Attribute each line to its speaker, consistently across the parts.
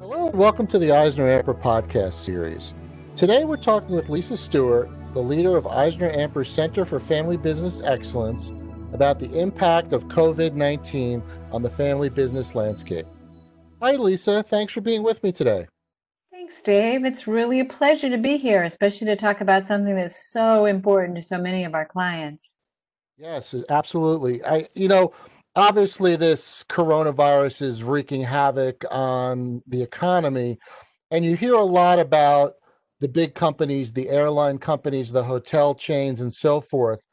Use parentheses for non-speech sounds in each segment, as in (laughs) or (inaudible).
Speaker 1: Hello, and welcome to the Eisner Amper podcast series. Today we're talking with Lisa Stewart, the leader of Eisner Amper's Center for Family Business Excellence, about the impact of COVID 19 on the family business landscape. Hi, Lisa. Thanks for being with me today.
Speaker 2: Thanks, Dave. It's really a pleasure to be here, especially to talk about something that's so important to so many of our clients.
Speaker 1: Yes, absolutely. I, you know, obviously this coronavirus is wreaking havoc on the economy, and you hear a lot about the big companies, the airline companies, the hotel chains, and so forth.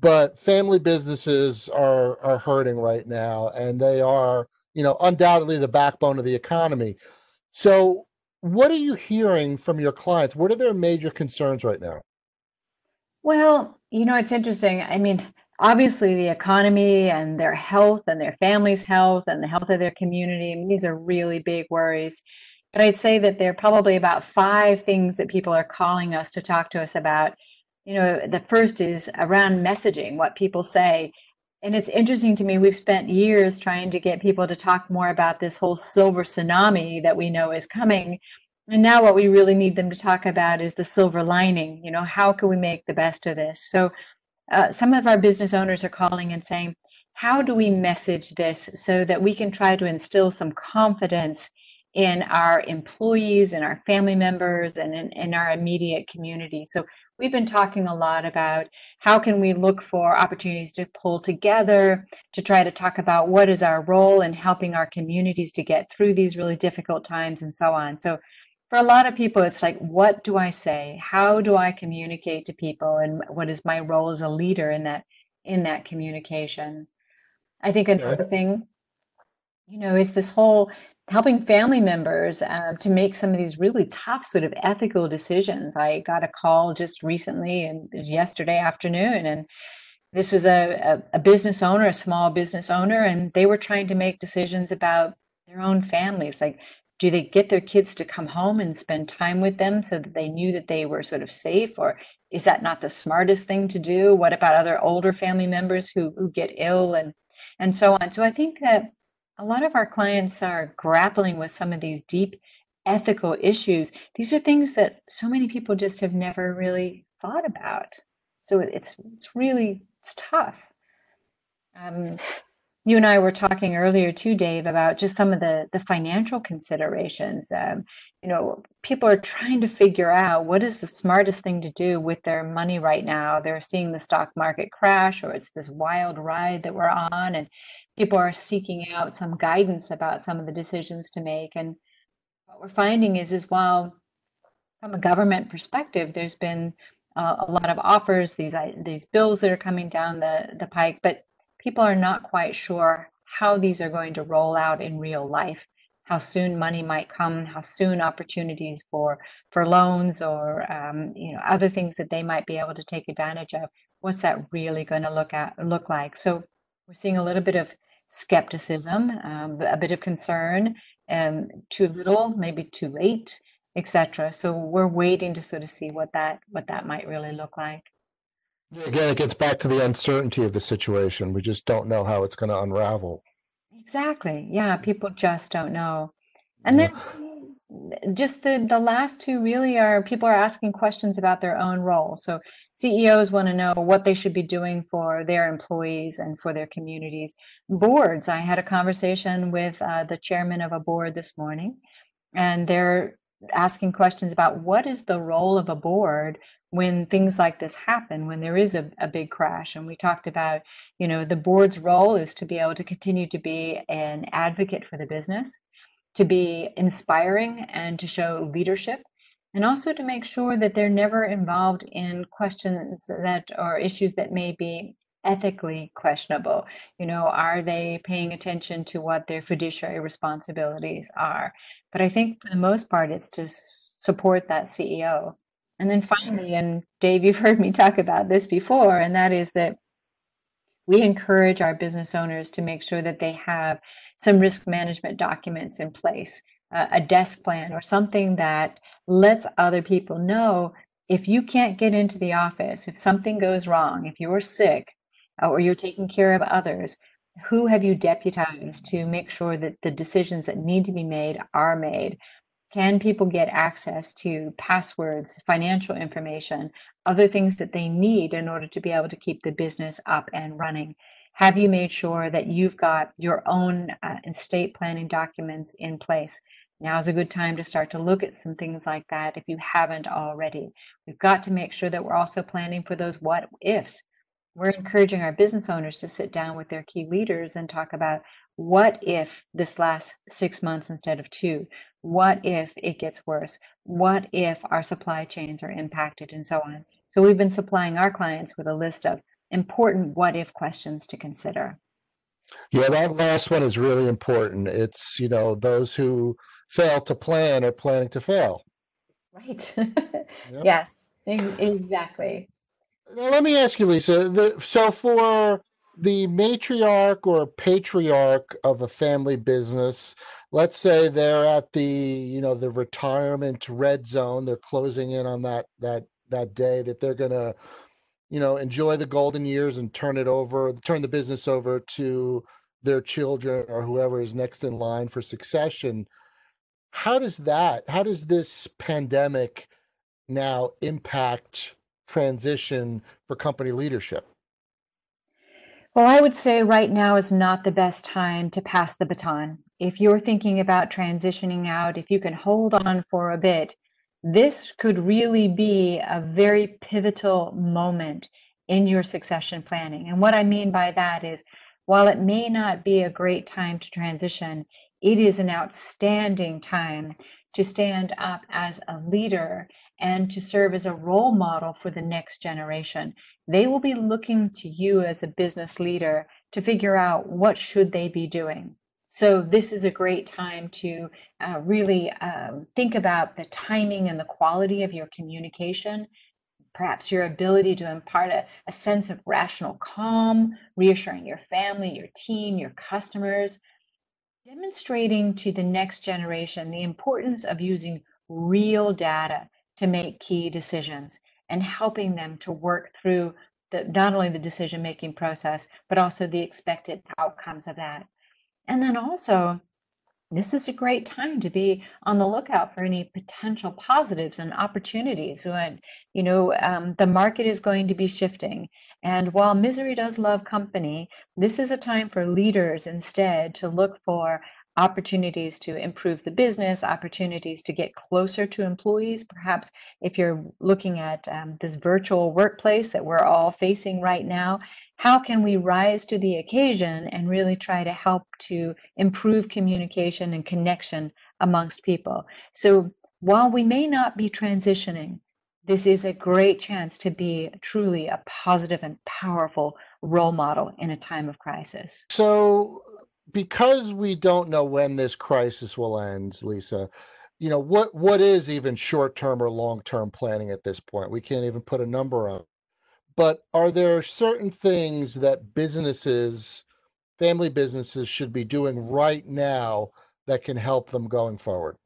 Speaker 1: But family businesses are are hurting right now, and they are, you know, undoubtedly the backbone of the economy. So, what are you hearing from your clients? What are their major concerns right now?
Speaker 2: Well, you know, it's interesting. I mean, obviously, the economy and their health and their family's health and the health of their community, I mean, these are really big worries. But I'd say that there are probably about five things that people are calling us to talk to us about. You know, the first is around messaging, what people say. And it's interesting to me, we've spent years trying to get people to talk more about this whole silver tsunami that we know is coming. And now what we really need them to talk about is the silver lining. You know, how can we make the best of this? So uh, some of our business owners are calling and saying, how do we message this so that we can try to instill some confidence in our employees and our family members and in, in, our immediate community? So we've been talking a lot about how can we look for opportunities to pull together to try to talk about what is our role in helping our communities to get through these really difficult times and so on. So for a lot of people it's like what do i say how do i communicate to people and what is my role as a leader in that in that communication i think another thing you know is this whole helping family members uh, to make some of these really tough sort of ethical decisions. I got a call just recently and yesterday afternoon, and this was a, a, a, business owner, a small business owner, and they were trying to make decisions about their own families. Like, do they get their kids to come home and spend time with them so that they knew that they were sort of safe? Or is that not the smartest thing to do? What about other older family members who, who get ill and and so on? So I think that a lot of our clients are grappling with some of these deep ethical issues. These are things that so many people just have never really thought about. So it's it's really it's tough. Um, you and I were talking earlier too, Dave, about just some of the the financial considerations. Um, you know, people are trying to figure out what is the smartest thing to do with their money right now. They're seeing the stock market crash, or it's this wild ride that we're on, and people are seeking out some guidance about some of the decisions to make. And what we're finding is, is while from a government perspective, there's been uh, a lot of offers, these these bills that are coming down the the pike, but people are not quite sure how these are going to roll out in real life how soon money might come how soon opportunities for for loans or um, you know other things that they might be able to take advantage of what's that really going to look at look like? So we're seeing a little bit of skepticism um, a bit of concern and um, too little maybe too late etc so we're waiting to sort of see what that what that might really look like
Speaker 1: Again, it gets back to the uncertainty of the situation. We just don't know how it's going to unravel.
Speaker 2: Exactly. Yeah, people just don't know. And yeah. then just the, the last two really are people are asking questions about their own role. So CEOs want to know what they should be doing for their employees and for their communities. Boards, I had a conversation with uh, the chairman of a board this morning, and they're asking questions about what is the role of a board when things like this happen, when there is a, a big crash. And we talked about, you know, the board's role is to be able to continue to be an advocate for the business, to be inspiring and to show leadership, and also to make sure that they're never involved in questions that are issues that may be ethically questionable. You know, are they paying attention to what their fiduciary responsibilities are? But I think for the most part, it's to support that CEO and then finally, and Dave, you've heard me talk about this before, and that is that we encourage our business owners to make sure that they have some risk management documents in place, uh, a desk plan, or something that lets other people know if you can't get into the office, if something goes wrong, if you're sick, uh, or you're taking care of others, Who have you deputized to make sure that the decisions that need to be made are made? Can people get access to passwords, financial information, other things that they need in order to be able to keep the business up and running? Have you made sure that you've got your own uh, estate planning documents in place? Now is a good time to start to look at some things like that if you haven't already. We've got to make sure that we're also planning for those what ifs. We're encouraging our business owners to sit down with their key leaders and talk about what if this lasts six months instead of two? What if it gets worse? What if our supply chains are impacted and so on? So we've been supplying our clients with a list of important what if questions to consider.
Speaker 1: Yeah, that last one is really important. It's, you know, those who fail to plan are planning to fail.
Speaker 2: Right. (laughs) yep. Yes, exactly.
Speaker 1: Now, let me ask you, Lisa. The, so, for the matriarch or patriarch of a family business, let's say they're at the you know the retirement red zone they're closing in on that that that day that they're going to you know enjoy the golden years and turn it over turn the business over to their children or whoever is next in line for succession. How does that how does this pandemic now impact transition for company leadership
Speaker 2: well, I would say right now is not the best time to pass the baton. If you're thinking about transitioning out, if you can hold on for a bit, this could really be a very pivotal moment in your succession planning. And what I mean by that is, while it may not be a great time to transition, it is an outstanding time to stand up as a leader and to serve as a role model for the next generation. They will be looking to you as a business leader to figure out what should they be doing. So this is a great time to uh, really um, think about the timing and the quality of your communication, perhaps your ability to impart a, a sense of rational calm, reassuring your family, your team, your customers, demonstrating to the next generation the importance of using real data to make key decisions and helping them to work through the, not only the decision making process, but also the expected outcomes of that. And then also, this is a great time to be on the lookout for any potential positives and opportunities. When you know um, the market is going to be shifting, and while misery does love company, this is a time for leaders instead to look for opportunities to improve the business, opportunities to get closer to employees. Perhaps if you're looking at um, this virtual workplace that we're all facing right now, how can we rise to the occasion and really try to help to improve communication and connection amongst people? So while we may not be transitioning, this is a great chance to be truly a positive and powerful role model in a time of crisis.
Speaker 1: So, because we don't know when this crisis will end, Lisa, you know what what is even short term or long term planning at this point? We can't even put a number on. But are there certain things that businesses, family businesses, should be doing right now that can help them going forward?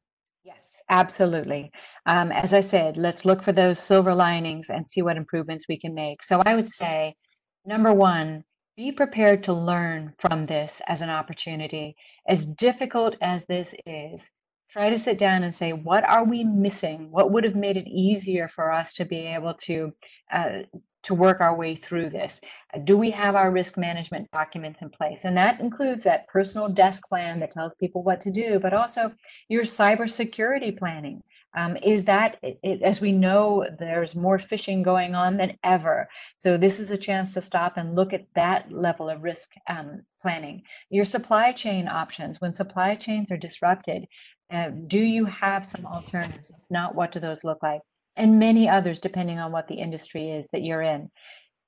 Speaker 2: Yes, absolutely. Um, as I said, let's look for those silver linings and see what improvements we can make. So I would say, number one, be prepared to learn from this as an opportunity. As difficult as this is, try to sit down and say, what are we missing? What would have made it easier for us to be able to uh, to work our way through this? Do we have our risk management documents in place? And that includes that personal desk plan that tells people what to do, but also your cybersecurity planning. Um, is that, it, as we know, there's more phishing going on than ever. So this is a chance to stop and look at that level of risk um, planning. Your supply chain options, when supply chains are disrupted, uh, do you have some alternatives? If not, what do those look like? And many others, depending on what the industry is that you're in.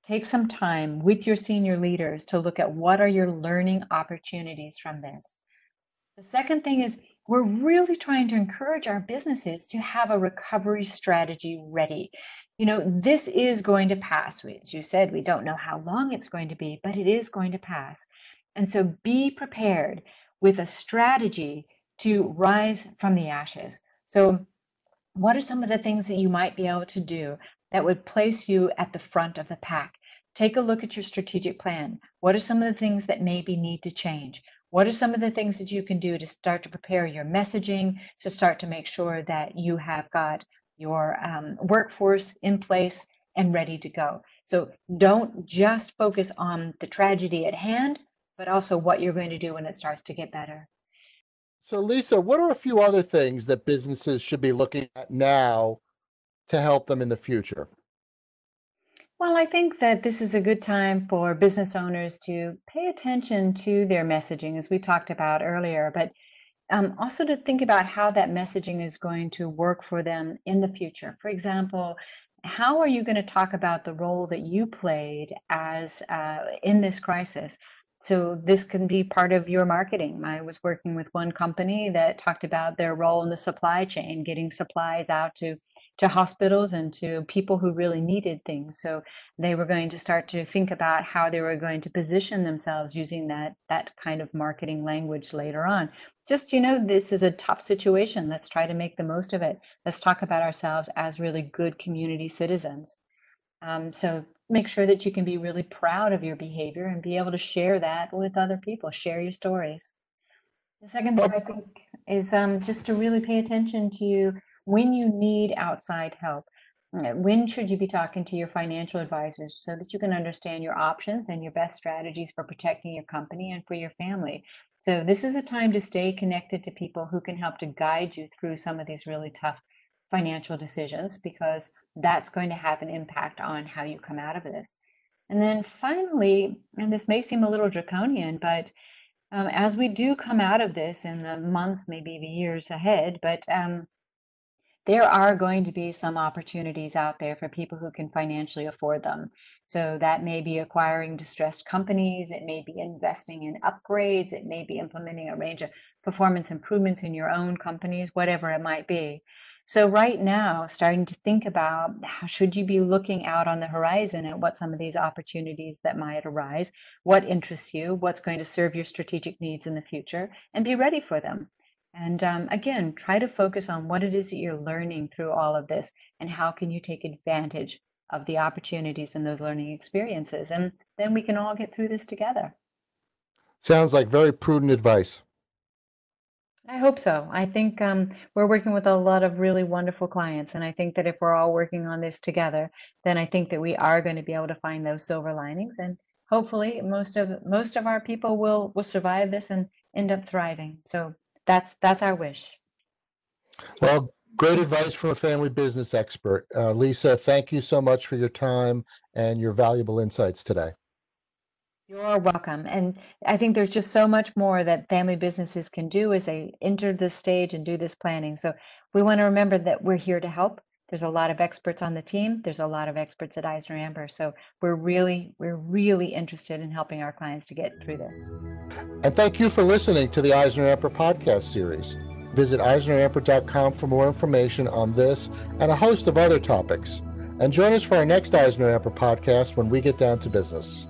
Speaker 2: Take some time with your senior leaders to look at what are your learning opportunities from this. The second thing is we're really trying to encourage our businesses to have a recovery strategy ready. You know, this is going to pass. As you said, we don't know how long it's going to be, but it is going to pass. And so be prepared with a strategy to rise from the ashes. So, what are some of the things that you might be able to do that would place you at the front of the pack? take a look at your strategic plan. What are some of the things that maybe need to change? What are some of the things that you can do to start to prepare your messaging, to start to make sure that you have got your um, workforce in place and ready to go? So don't just focus on the tragedy at hand, but also what you're going to do when it starts to get better.
Speaker 1: So, Lisa, what are a few other things that businesses should be looking at now to help them in the future?
Speaker 2: Well, I think that this is a good time for business owners to pay attention to their messaging, as we talked about earlier, but um, also to think about how that messaging is going to work for them in the future. For example, how are you going to talk about the role that you played as uh, in this crisis? So this can be part of your marketing. I was working with one company that talked about their role in the supply chain, getting supplies out to to hospitals and to people who really needed things. So they were going to start to think about how they were going to position themselves using that that kind of marketing language later on. Just you know, this is a tough situation. Let's try to make the most of it. Let's talk about ourselves as really good community citizens. Um, so make sure that you can be really proud of your behavior and be able to share that with other people. Share your stories. The second thing I think is um, just to really pay attention to when you need outside help. Uh, when should you be talking to your financial advisors so that you can understand your options and your best strategies for protecting your company and for your family? So, this is a time to stay connected to people who can help to guide you through some of these really tough financial decisions because that's going to have an impact on how you come out of this. And then finally, and this may seem a little draconian, but um, as we do come out of this in the months, maybe the years ahead, but um, there are going to be some opportunities out there for people who can financially afford them. So that may be acquiring distressed companies, it may be investing in upgrades, it may be implementing a range of performance improvements in your own companies, whatever it might be. So right now, starting to think about how should you be looking out on the horizon at what some of these opportunities that might arise, what interests you, what's going to serve your strategic needs in the future, and be ready for them. And um, again, try to focus on what it is that you're learning through all of this and how can you take advantage of the opportunities and those learning experiences. And then we can all get through this together.
Speaker 1: Sounds like very prudent advice.
Speaker 2: I hope so. I think um, we're working with a lot of really wonderful clients, and I think that if we're all working on this together, then I think that we are going to be able to find those silver linings, and hopefully, most of most of our people will will survive this and end up thriving. So that's that's our wish.
Speaker 1: Well, great advice from a family business expert. Uh, Lisa, thank you so much for your time and your valuable insights today.
Speaker 2: You're welcome. And I think there's just so much more that family businesses can do as they enter this stage and do this planning. So we want to remember that we're here to help. There's a lot of experts on the team. There's a lot of experts at EisnerAmper. So we're really, we're really interested in helping our clients to get through this.
Speaker 1: And thank you for listening to the EisnerAmper podcast series. Visit EisnerAmper.com for more information on this and a host of other topics. And join us for our next EisnerAmper podcast when we get down to business.